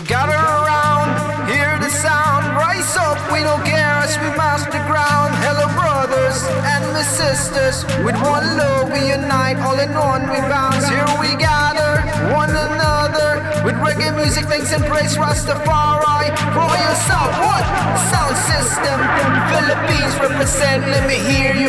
gather around, hear the sound, rise up, we don't care as we master the ground. Hello, brothers and my sisters, with one love we unite, all in one we bounce. Here we gather, one another, with reggae music, thanks and praise Rastafari. Royal South, what? Sound system, Philippines represent, let me hear you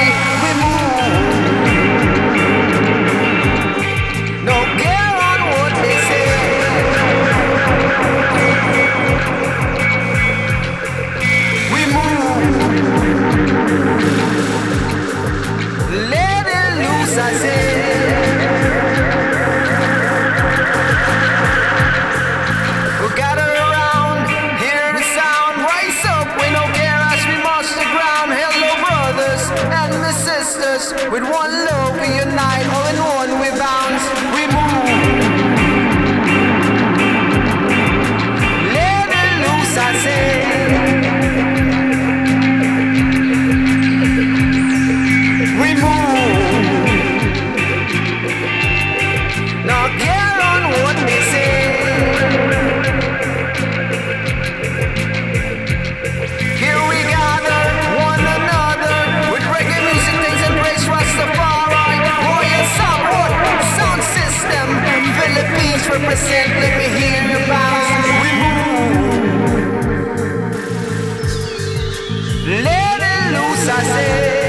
with one love we unite, all in one we bounce, we I say.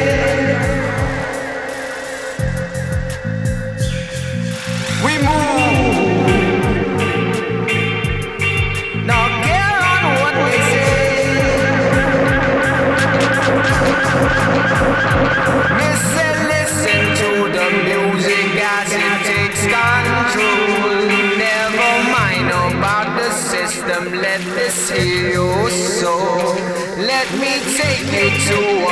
Let me heal your soul. Let me take you to